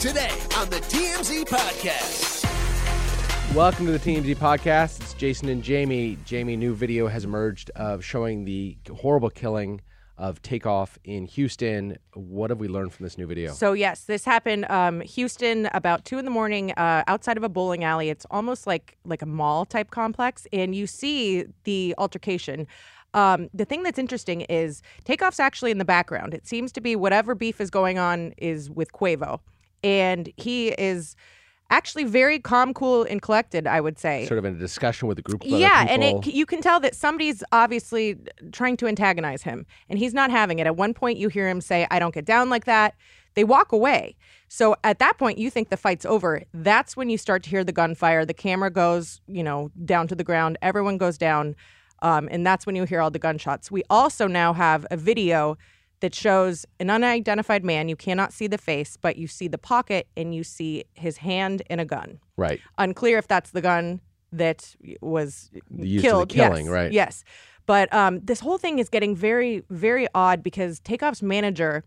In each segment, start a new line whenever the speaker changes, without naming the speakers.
Today on the TMZ Podcast.
Welcome to the TMZ podcast. It's Jason and Jaime. Jaime, new video has emerged of showing the horrible killing of Takeoff in Houston. What have we learned from this new video?
So yes, this happened um, Houston about two in the morning uh, outside of a bowling alley. It's almost like like a mall type complex, and you see the altercation. Um, the thing that's interesting is Takeoff's actually in the background. It seems to be whatever beef is going on is with Quavo, and he is actually very calm, cool, and collected. I would say.
Sort of in a discussion with a group of other
Yeah, and it, you can tell that somebody's obviously trying to antagonize him, and he's not having it. At one point, you hear him say, "I don't get down like that." They walk away. So at that point, you think the fight's over. That's when you start to hear the gunfire. The camera goes, you know, down to the ground. Everyone goes down, um, and that's when you hear all the gunshots. We also now have a video that shows an unidentified man. You cannot see the face, but you see the pocket and you see his hand in a gun
right.
unclear if that's the gun that was
Used
killed.
killing,
yes,
right.
Yes. But um, this whole thing is getting very, very odd because Takeoff's manager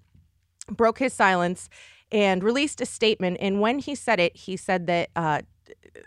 broke his silence and released a statement. And when he said it, he said that uh,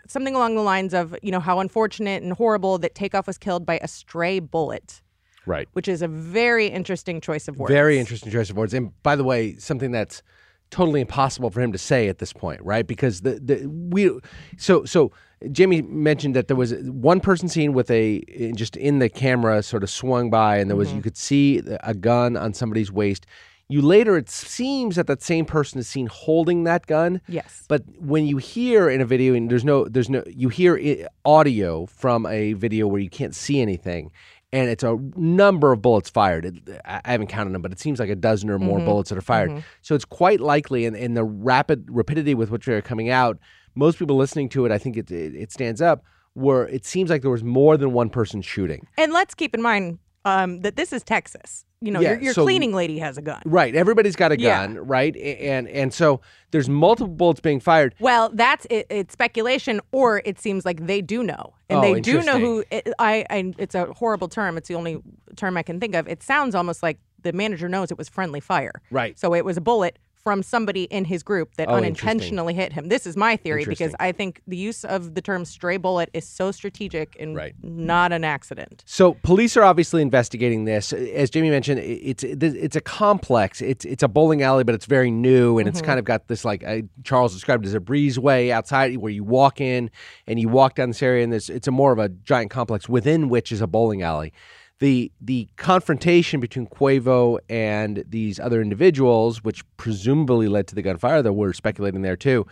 something along the lines of, you know, how unfortunate and horrible that Takeoff was killed by a stray bullet,
Right.
which is a very interesting choice of words.
Very interesting choice of words. And by the way, something that's totally impossible for him to say at this point, right? Because the the we so so Jaime mentioned that there was one person seen with a just in the camera sort of swung by and there was mm-hmm. you could see a gun on somebody's waist. You later it seems that that same person is seen holding that gun.
Yes.
But when you hear in a video and there's no there's no you hear audio from a video where you can't see anything and it's a number of bullets fired. It, I haven't counted them, but it seems like a dozen or more mm-hmm. bullets that are fired. Mm-hmm. So it's quite likely, and, and the rapid rapidity with which they're coming out, most people listening to it, I think it, it, it stands up. Where it seems like there was more than one person shooting.
And let's keep in mind um, that this is Texas. You know,
Yeah,
your, your
so-
cleaning lady has a gun.
Right, everybody's got a
Yeah.
gun, right, and and so there's multiple bullets being fired.
Well, that's it, it's speculation, or it seems like they do know, and
Oh,
they do know who. It, I, I, it's a horrible term. It's the only term I can think of. It sounds almost like the manager knows it was friendly fire.
Right.
So it was a bullet from somebody in his group that
Oh,
unintentionally hit him. This is my theory because I think the use of the term stray bullet is so strategic and
Right.
not an accident.
So police are obviously investigating this. As Jaime mentioned, it's it's a complex. It's it's a bowling alley, but it's very new, and it's kind of got this like uh, Charles described as a breezeway outside where you walk in and you walk down this area, and this it's a more of a giant complex within which is a bowling alley. The the confrontation between Quavo and these other individuals, which presumably led to the gunfire, though we're speculating there too,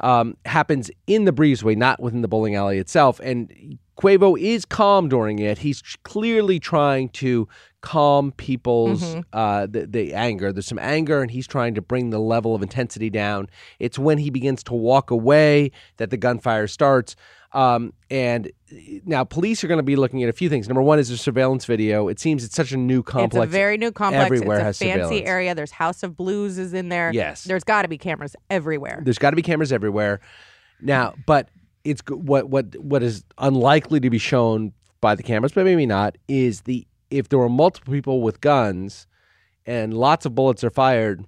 um, happens in the breezeway, not within the bowling alley itself. And Quavo is calm during it. He's clearly trying to calm people's uh, the, the anger. There's some anger, and he's trying to bring the level of intensity down. It's when he begins to walk away that the gunfire starts. Um, and now police are going to be looking at a few things. Number one is the surveillance video. It seems it's such a new complex.
It's a very new complex.
Everywhere
it's a
has
fancy
surveillance.
area. There's House of Blues is in there.
Yes.
There's got to be cameras everywhere.
There's got to be cameras everywhere. Now, but it's what what what is unlikely to be shown by the cameras, but maybe not, is the if there were multiple people with guns and lots of bullets are fired.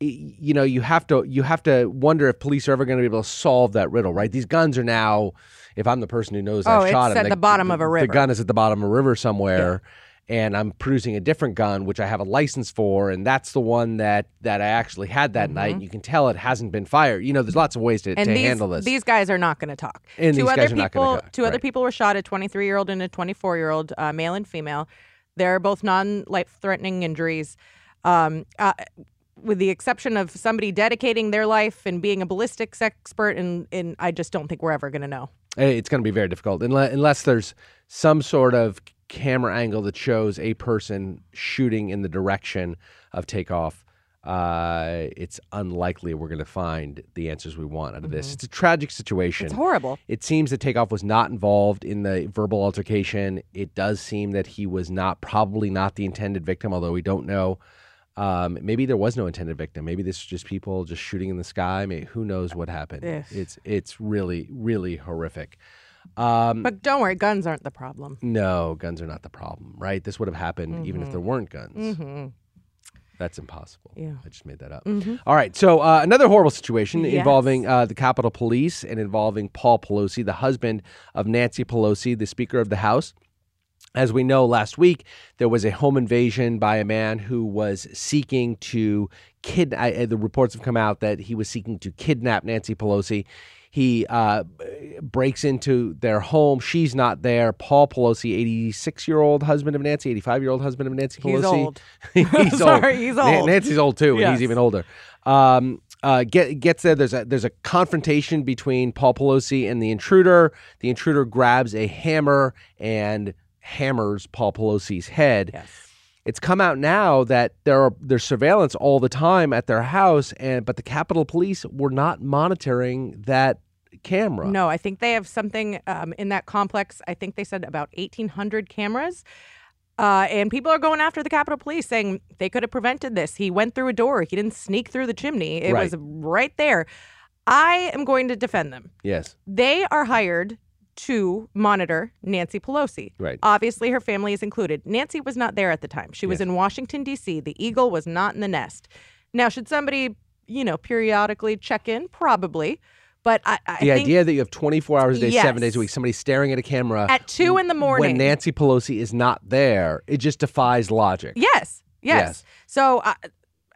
You know, you have to you have to wonder if police are ever going to be able to solve that riddle, right? These guns are now. If I'm the person who knows
Oh,
I shot
it's
him,
at the bottom of a river.
The gun is at the bottom of a river somewhere, and I'm producing a different gun, which I have a license for, and that's the one that that I actually had that night. And you can tell it hasn't been fired. You know, there's lots of ways to,
Mm-hmm. and
to
these,
handle this.
These guys are not going to talk.
And
two other
guys are not
people,
talk,
two other people were shot: a 23 year old and a 24 year old, uh, male and female. They're both non-life threatening injuries. Um, uh, with the exception of somebody dedicating their life and being a ballistics expert, and, and I just don't think we're ever going to know.
It's going to be very difficult unless, unless there's some sort of camera angle that shows a person shooting in the direction of takeoff. uh, it's unlikely we're going to find the answers we want out of this. It's a tragic situation.
Mm-hmm. It's horrible.
It seems that Takeoff was not involved in the verbal altercation. It does seem that he was not, probably not the intended victim, although we don't know. Um, maybe there was no intended victim. Maybe this is just people just shooting in the sky. Maybe, who knows what happened?
Ugh.
It's it's really really horrific. Um,
But don't worry, guns aren't the problem.
no, guns are not the problem, right? This would have happened even if there weren't guns.
hmm
That's impossible.
Yeah.
I just made that up.
Mhm.
All right. So uh, another horrible situation
Yes.
involving uh, the Capitol Police and involving Paul Pelosi, the husband of Nancy Pelosi, the Speaker of the House. As we know, last week there was a home invasion by a man who was seeking to kid. Uh, the reports have come out that he was seeking to kidnap Nancy Pelosi. He uh, breaks into their home. She's not there. Paul Pelosi, 86 year old husband of Nancy, 85 year old husband of Nancy Pelosi.
He's old.
he's
Sorry,
old.
he's old.
Nancy's old too, and he's even older. Um, uh, get, gets there. There's a there's a confrontation between Paul Pelosi and the intruder. The intruder grabs a hammer and hammers Paul Pelosi's head.
Yes.
It's come out now that there are there's surveillance all the time at their house, and but the Capitol Police were not monitoring that camera.
No, I think they have something um, in that complex. I think they said about 1,800 cameras. Uh, and people are going after the Capitol Police saying they could have prevented this. He went through a door. He didn't sneak through the chimney. It was right there. I am going to defend them.
Yes.
They are hired to monitor Nancy Pelosi.
Right.
Obviously, her family is included. Nancy was not there at the time. She was
Yes.
in Washington, D.C. The eagle was not in the nest. Now, should somebody, you know, periodically check in? Probably. But I, I
The idea that you have 24 hours a day, seven days a week, somebody staring at a camera
at two in the morning.
when Nancy Pelosi is not there, it just defies logic.
Yes, yes.
Yes.
So, I,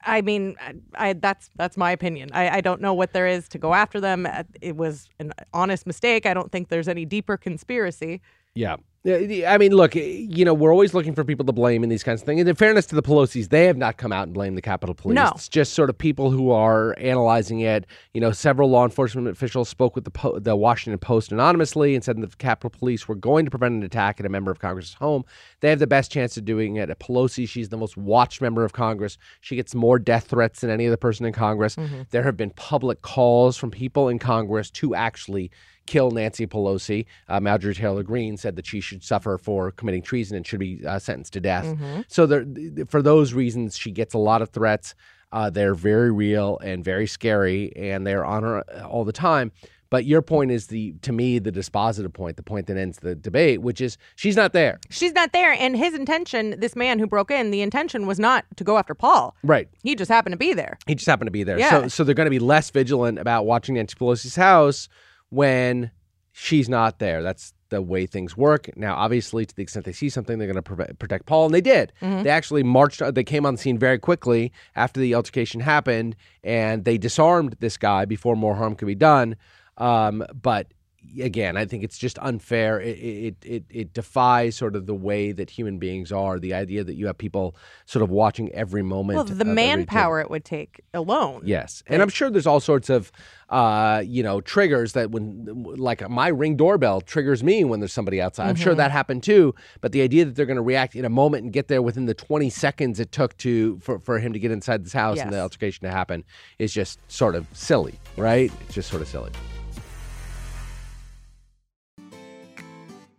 I mean, I, I that's that's my opinion. I, I don't know what there is to go after them. Uh, It was an honest mistake. I don't think there's any deeper conspiracy.
Yeah. Yeah, I mean, look, you know, we're always looking for people to blame in these kinds of things. And in fairness to the Pelosi's, they have not come out and blamed the Capitol Police.
No.
It's just sort of people who are analyzing it. You know, several law enforcement officials spoke with the po- the Washington Post anonymously and said the Capitol Police were going to prevent an attack at a member of Congress's home. They have the best chance of doing it. At Pelosi, she's the most watched member of Congress. She gets more death threats than any other person in Congress. Mm-hmm. There have been public calls from people in Congress to actually kill Nancy Pelosi. Uh, Marjorie Taylor Greene said that she should suffer for committing treason and should be uh, sentenced to death. So, there, for those reasons, she gets a lot of threats. Uh, they're very real and very scary, and they're on her all the time. But your point is the, to me, the dispositive point, the point that ends the debate, which is she's not there.
She's not there, and his intention, this man who broke in, the intention was not to go after Paul.
Right.
He just happened to be there.
He just happened to be there.
Yeah.
So, so they're going to be less vigilant about watching Nancy Pelosi's house when she's not there. That's the way things work. Now, obviously, to the extent they see something, they're going to pre- protect Paul, and they did. They actually marched. They came on the scene very quickly after the altercation happened, and they disarmed this guy before more harm could be done. Um, but again, I think it's just unfair. It, it it it defies sort of the way that human beings are. The idea that you have people sort of watching every moment.
Well, the manpower it would take alone.
Yes, and I'm sure there's all sorts of, uh, you know, triggers that when, like my ring doorbell triggers me when there's somebody outside. I'm sure
Mm-hmm.
that happened too. But the idea that they're going to react in a moment and get there within the 20 seconds it took to for, for him to get inside this house and the altercation to happen is just sort of silly, right? It's just sort of silly.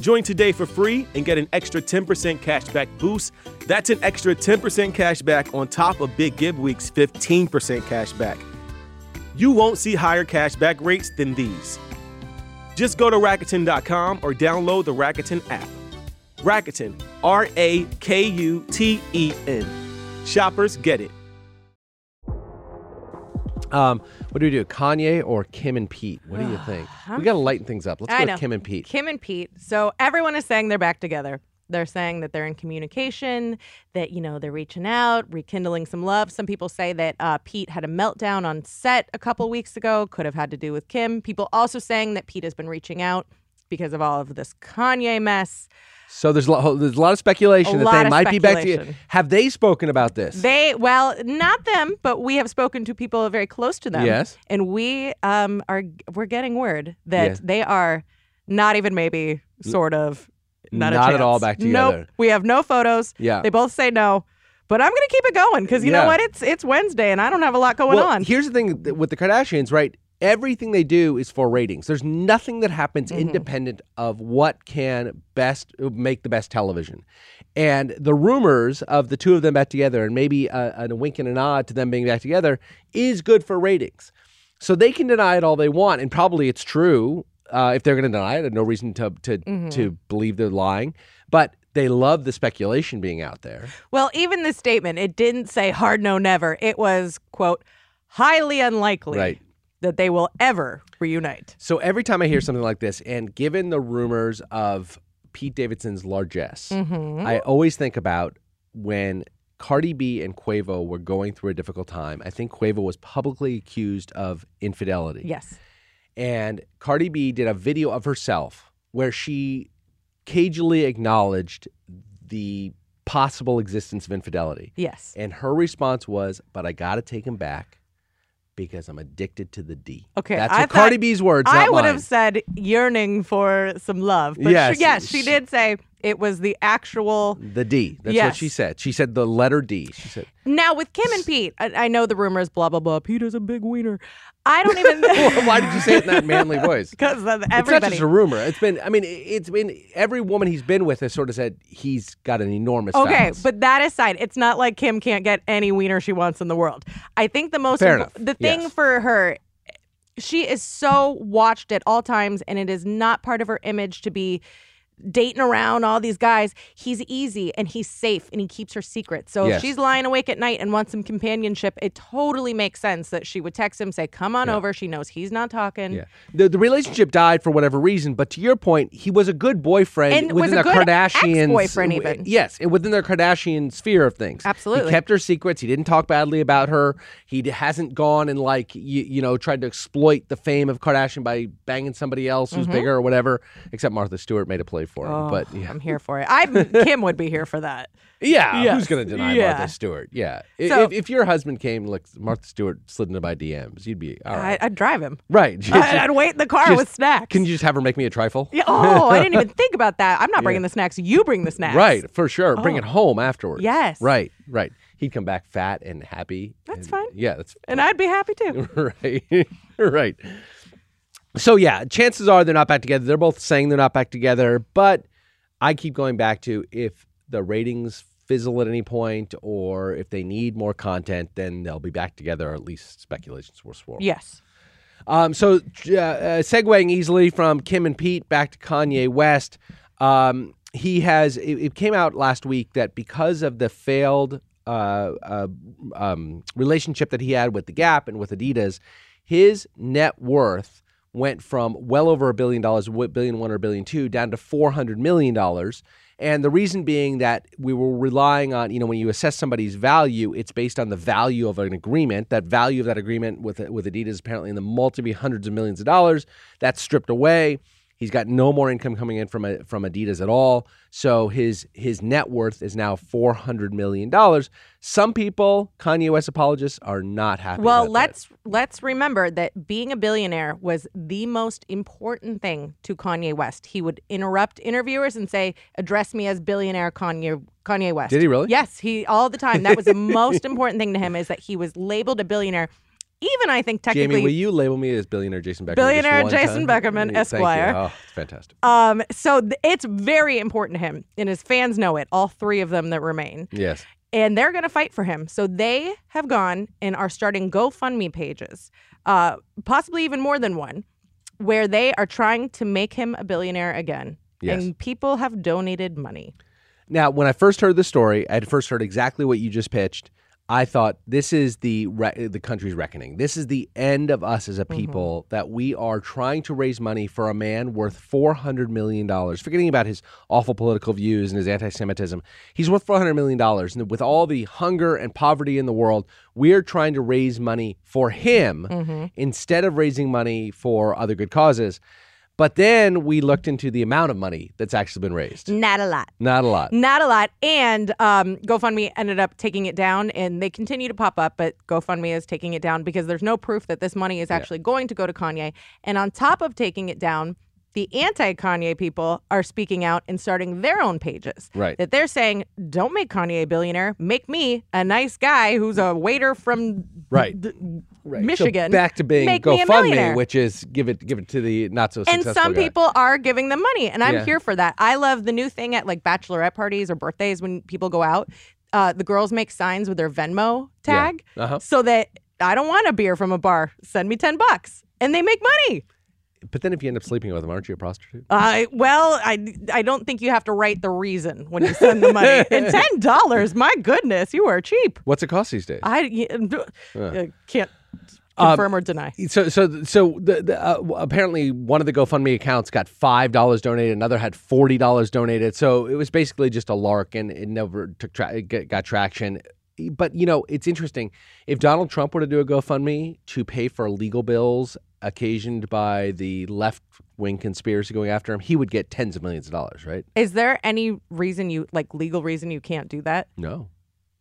Join today for free and get an extra 10% cashback boost. That's an extra 10% cashback on top of Big Give Week's 15% cashback. You won't see higher cashback rates than these. Just go to Rakuten.com or download the Rakuten app. Rakuten, R A K U T E N. Shoppers get it.
Um, what do we do, Kanye or Kim and Pete? What do you think? We got to lighten things up. Let's
I
go
know.
with Kim and Pete.
Kim and Pete. So everyone is saying they're back together. They're saying that they're in communication, that, you know, they're reaching out, rekindling some love. Some people say that uh, Pete had a meltdown on set a couple weeks ago, could have had to do with Kim. People also saying that Pete has been reaching out because of all of this Kanye mess.
So there's a lot, there's a lot of speculation
A
that they might be back to
you.
Have they spoken about this?
They, well, not them, but we have spoken to people very close to them.
Yes.
And we um, are, we're getting word that
Yes.
they are not even maybe, sort of, not,
Not at all back together.
Nope. We have no photos.
Yeah.
They both say no. But I'm going to keep it going because you
Yeah.
know what? It's it's Wednesday and I don't have a lot going
well,
on.
here's the thing with the Kardashians, right? Everything they do is for ratings. There's nothing that happens
Mm-hmm.
independent of what can best make the best television. And the rumors of the two of them back together, and maybe a, a wink and a nod to them being back together, is good for ratings. So they can deny it all they want, and probably it's true. Uh, if they're going to deny it, I have no reason to to
Mm-hmm.
to believe they're lying. But they love the speculation being out there.
well, even the statement, it didn't say hard no never. It was, quote, highly unlikely
Right.
That they will ever reunite.
So every time I hear something like this, and given the rumors of Pete Davidson's largesse,
Mm-hmm.
I always think about when Cardi B and Quavo were going through a difficult time. I think Quavo was publicly accused of infidelity.
Yes.
And Cardi B did a video of herself where she cagily acknowledged the possible existence of infidelity.
Yes.
And her response was, But I got to take him back because I'm addicted to the D.
Okay,
That's
I
what Cardi B's words.
I would
mine.
have said yearning for some love. But
Yes,
she, yes, she
she-
did say it was the actual.
The D. That's what she said. She said the letter D. She said,
Now with Kim and Pete, I, I know the rumors, blah blah blah. Pete is a big wiener. I don't even.
"Why did you say it in that manly voice?"
Because everybody.
It's not just a rumor. It's been. I mean, it- it's been every woman he's been with has sort of said he's got an enormous.
Okay,
phallus.
but that aside, it's not like Kim can't get any wiener she wants in the world. I think the most
Fair
impo-
enough.
the thing
Yes.
for her she is so watched at all times and it is not part of her image to be dating around all these guys. He's easy and he's safe and he keeps her secret. So
Yes.
if she's lying awake at night and wants some companionship, it totally makes sense that she would text him, say, Come on over. She knows he's not talking.
Yeah. The, the relationship died for whatever reason, but to your point, he was a good boyfriend
And
within the
good
Kardashians.
ex-boyfriend even.
Yes, and within their Kardashian sphere of things.
Absolutely.
He kept her secrets. He didn't talk badly about her. He hasn't gone and like you, you know tried to exploit the fame of Kardashian by banging somebody else
Mm-hmm.
who's bigger or whatever. Except Martha Stewart made a play for him. Oh, but yeah,
I'm here for it. I Kim would be here for that.
yeah,
Yes.
who's going to deny
Yeah.
Martha Stewart? Yeah,
So-
if, if your husband came like Martha Stewart slid into my DMs, you'd be all
I, I'd drive him.
right. Just-
I, I'd wait in the car
just-
with snacks.
Can you just have her make me a trifle?
Yeah, oh, I didn't even think about that. I'm not bringing the snacks. You bring the snacks.
Right, for sure. Bring oh. it home afterwards.
Yes.
Right, right. He'd come back fat and happy.
That's
and-
fine.
Yeah, that's
And I'd be happy too.
right. right. So yeah, chances are they're not back together. They're both saying they're not back together, but I keep going back to if the ratings fizzle at any point or if they need more content, then they'll be back together, or at least speculations were swirl.
Yes.
Um, so, uh, uh, segueing easily from Kim and Pete back to Kanye West, um, he has. It, it came out last week that because of the failed uh, uh, um, relationship that he had with the Gap and with Adidas, his net worth went from well over a billion dollars, billion one or billion two, down to four hundred million dollars. And the reason being that we were relying on, you know, when you assess somebody's value, it's based on the value of an agreement. That value of that agreement with with Adidas apparently in the multi hundreds of millions of dollars. That's stripped away. He's got no more income coming in from a, from Adidas at all. So his his net worth is now four hundred million dollars. Some people, Kanye West apologists, are not happy.
Well, let's let's remember that being a billionaire was the most important thing to Kanye West. He would interrupt interviewers and say, "Address me as billionaire Kanye Kanye West."
Did he really?
Yes, he all the time. That was the most important thing to him is that he was labeled a billionaire. Even I think technically
Jaime, will you label me as billionaire Jason Beckerman?
Billionaire Jason
time?
Beckerman,
Thank you.
Esquire.
Oh, it's fantastic.
Um, so th- it's very important to him, and his fans know it. All three of them that remain,
yes.
and they're going to fight for him. So they have gone and are starting GoFundMe pages, uh, possibly even more than one, where they are trying to make him a billionaire again.
Yes.
And people have donated money.
Now, when I first heard the story, I had first heard exactly what you just pitched. I thought this is the re- the country's reckoning. This is the end of us as a mm-hmm. people that we are trying to raise money for a man worth four hundred million dollars. Forgetting about his awful political views and his anti-Semitism, he's worth four hundred million dollars. And with all the hunger and poverty in the world, we're trying to raise money for him mm-hmm. instead of raising money for other good causes. But then we looked into the amount of money that's actually been raised.
Not a lot.
Not a lot.
Not a lot. And um, GoFundMe ended up taking it down, and they continue to pop up, but GoFundMe is taking it down because there's no proof that this money is actually going to go to Kanye. And on top of taking it down, the anti Kanye people are speaking out and starting their own pages.
Right.
That they're saying, don't make Kanye a billionaire, make me a nice guy who's a waiter from
Right.
d-
Right.
Michigan.
So back to being
make
GoFundMe, which is give it give it to the not so
and some
guy.
people are giving them money and i'm
Yeah.
here for that i love the new thing at like bachelorette parties or birthdays when people go out uh, the girls make signs with their venmo tag
Uh-huh.
so that i don't want a beer from a bar send me 10 bucks and they make money
But then if you end up sleeping with them, aren't you a prostitute?
I well, I I don't think you have to write the reason when you send the money. and ten dollars, my goodness, you are cheap.
What's it cost these days?
I, uh, can't
Um,
confirm or deny.
So, so, so the, the, uh, apparently one of the GoFundMe accounts got five dollars donated, another had forty dollars donated. So it was basically just a lark, and it never took tra- got, got traction. But you know, it's interesting. If Donald Trump were to do a GoFundMe to pay for legal bills occasioned by the left wing conspiracy going after him, he would get tens of millions of dollars. Right?
Is there any reason you like legal reason you can't do that?
No,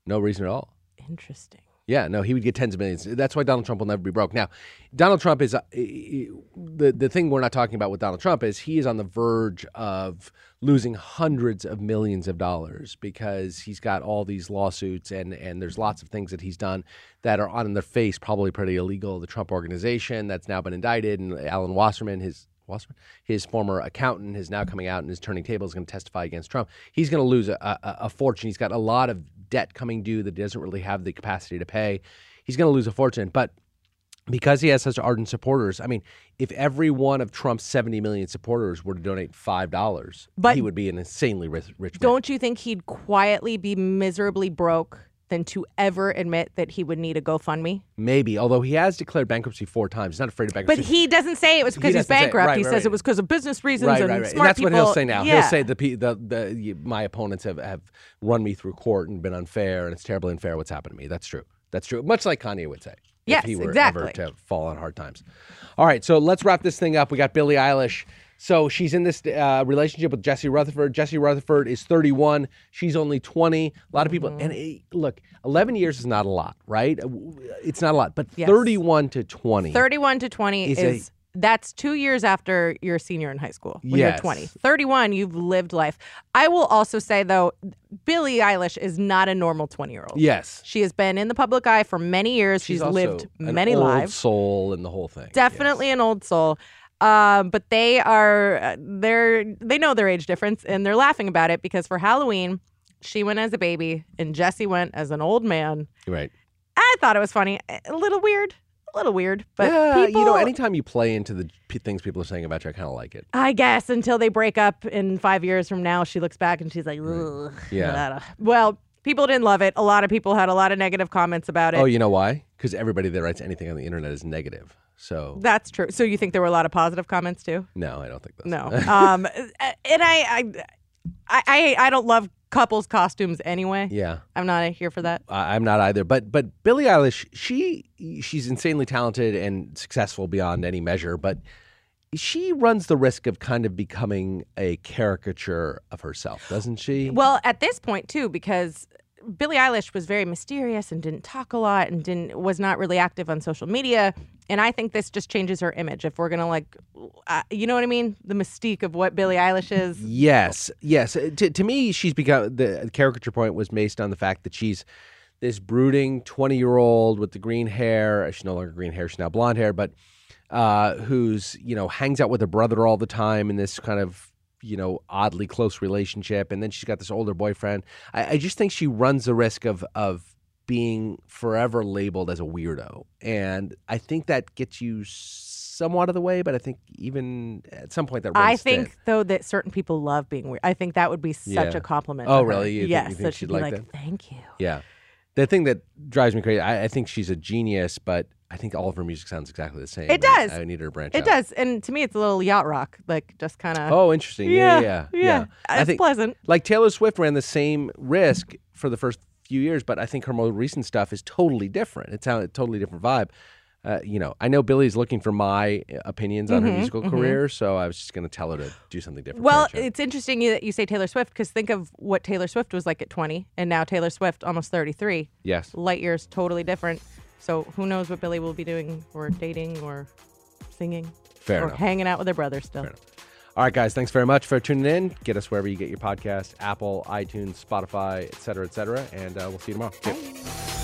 no reason at all.
Interesting.
Yeah, no, he would get tens of millions. That's why Donald Trump will never be broke. Now, Donald Trump is uh, the the thing we're not talking about with Donald Trump is he is on the verge of losing hundreds of millions of dollars because he's got all these lawsuits and and there's lots of things that he's done that are on their face probably pretty illegal. The Trump organization that's now been indicted and Alan Wasserman his Wasserman, his former accountant, is now coming out and is turning tables, going to testify against Trump. He's going to lose a, a, a fortune. He's got a lot of debt coming due that he doesn't really have the capacity to pay. He's going to lose a fortune. But because he has such ardent supporters, I mean, if every one of Trump's 70 million supporters were to donate $5,
But-
he would be an insanely rich, rich man.
Don't you think he'd quietly be miserably broke than to ever admit that he would need a GoFundMe?
Maybe, although he has declared bankruptcy four times. He's not afraid of bankruptcy.
But he doesn't say it was because he's
doesn't say
bankrupt.
Right,
he
right,
says
right.
it was because of business reasons
right,
and
right, right.
smart
And that's
people.
what he'll say now.
Yeah.
He'll say the, the the my opponents have, have run me through court and been unfair, and it's terribly unfair what's happened to me. That's true. That's true. Much like Kanye would say.
Yes,
if he were
exactly.
ever to fall on hard times. All right, so let's wrap this thing up. We got Billie Eilish. So she's in this uh, relationship with Jesse Rutherford. Jesse Rutherford is 31. She's only 20. A lot of people,
Mm-hmm.
and eh, look, 11 years is not a lot, right? It's not a lot, but
Yes.
31 to 20.
31 to 20
Is
is,
a-
that's two years after you're a senior in high school when
Yes.
you're 20 31 you've lived life i will also say though billie eilish is not a normal 20 year old
Yes.
she has been in the public eye for many years she's,
also
lived
an
many
old
lives
soul and the whole thing.
definitely an old soul um, but they are uh, they're they know their age difference and they're laughing about it because for halloween she went as a baby and jesse went as an old man
Right.
i thought it was funny a little weird a little weird but
yeah,
people,
you know, anytime you play into the p- things people are saying about you, I kind of like it.
I guess until they break up in five years from now, she looks back and she's like, Ugh.
Yeah.
Well, people didn't love it. A lot of people had a lot of negative comments about it.
Oh, you know why? Because everybody that writes anything on the internet is negative. So
That's true. So you think there were a lot of positive comments too?
no, I don't think that's
No. um, and I, I, I, I don't love couples costumes anyway.
yeah.
I'm not here for that.
I- I'm not either, but but Billie Eilish, she she's insanely talented and successful beyond any measure, but she runs the risk of kind of becoming a caricature of herself, doesn't she?
Well, at this point too, because Billie Eilish was very mysterious and didn't talk a lot and didn't was not really active on social media. And I think this just changes her image. If we're gonna like, uh, you know what I mean, the mystique of what Billie Eilish is.
Yes, yes. Uh, To, to me, she's become the caricature point was based on the fact that she's this brooding twenty year old with the green hair. She's no longer green hair; she's now blonde hair, but uh, who's you know hangs out with her brother all the time in this kind of you know oddly close relationship, and then she's got this older boyfriend. I, I just think she runs the risk of of being forever labeled as a weirdo, and I think that gets you somewhat of the way. But I think even at some point that
I
thin.
think though that certain people love being weird. I think that would be such
Yeah.
a compliment.
Oh, really? You think-
yes.
you think
that
she'd
she'd be
like
like,
that?
"Thank you."
yeah. The thing that drives me crazy, I, I think she's a genius, but I think all of her music sounds exactly the same.
It does.
I, I need her to branch
It
out.
does, and to me, it's a little yacht rock, like just kind of.
Oh, interesting. Yeah, yeah, yeah.
yeah.
I
It's
think
pleasant.
like Taylor Swift ran the same risk for the first few years, but I think her most recent stuff is totally different. It's a totally different vibe. Uh, you know, I know Billie's looking for my opinions on her musical career, so I was just going to tell her to do something different.
Mm-hmm, Well, it's interesting that you say Taylor Swift because think of what Taylor Swift was like at 20, and now Taylor Swift almost 33.
yes.
Light years totally different. So who knows what Billy will be doing, or dating, or singing,
Fair
or
enough.
hanging out with her brother still.
All right, guys, thanks very much for tuning in. Get us wherever you get your podcast Apple, iTunes, Spotify, et cetera, et cetera. And uh, we'll see you tomorrow.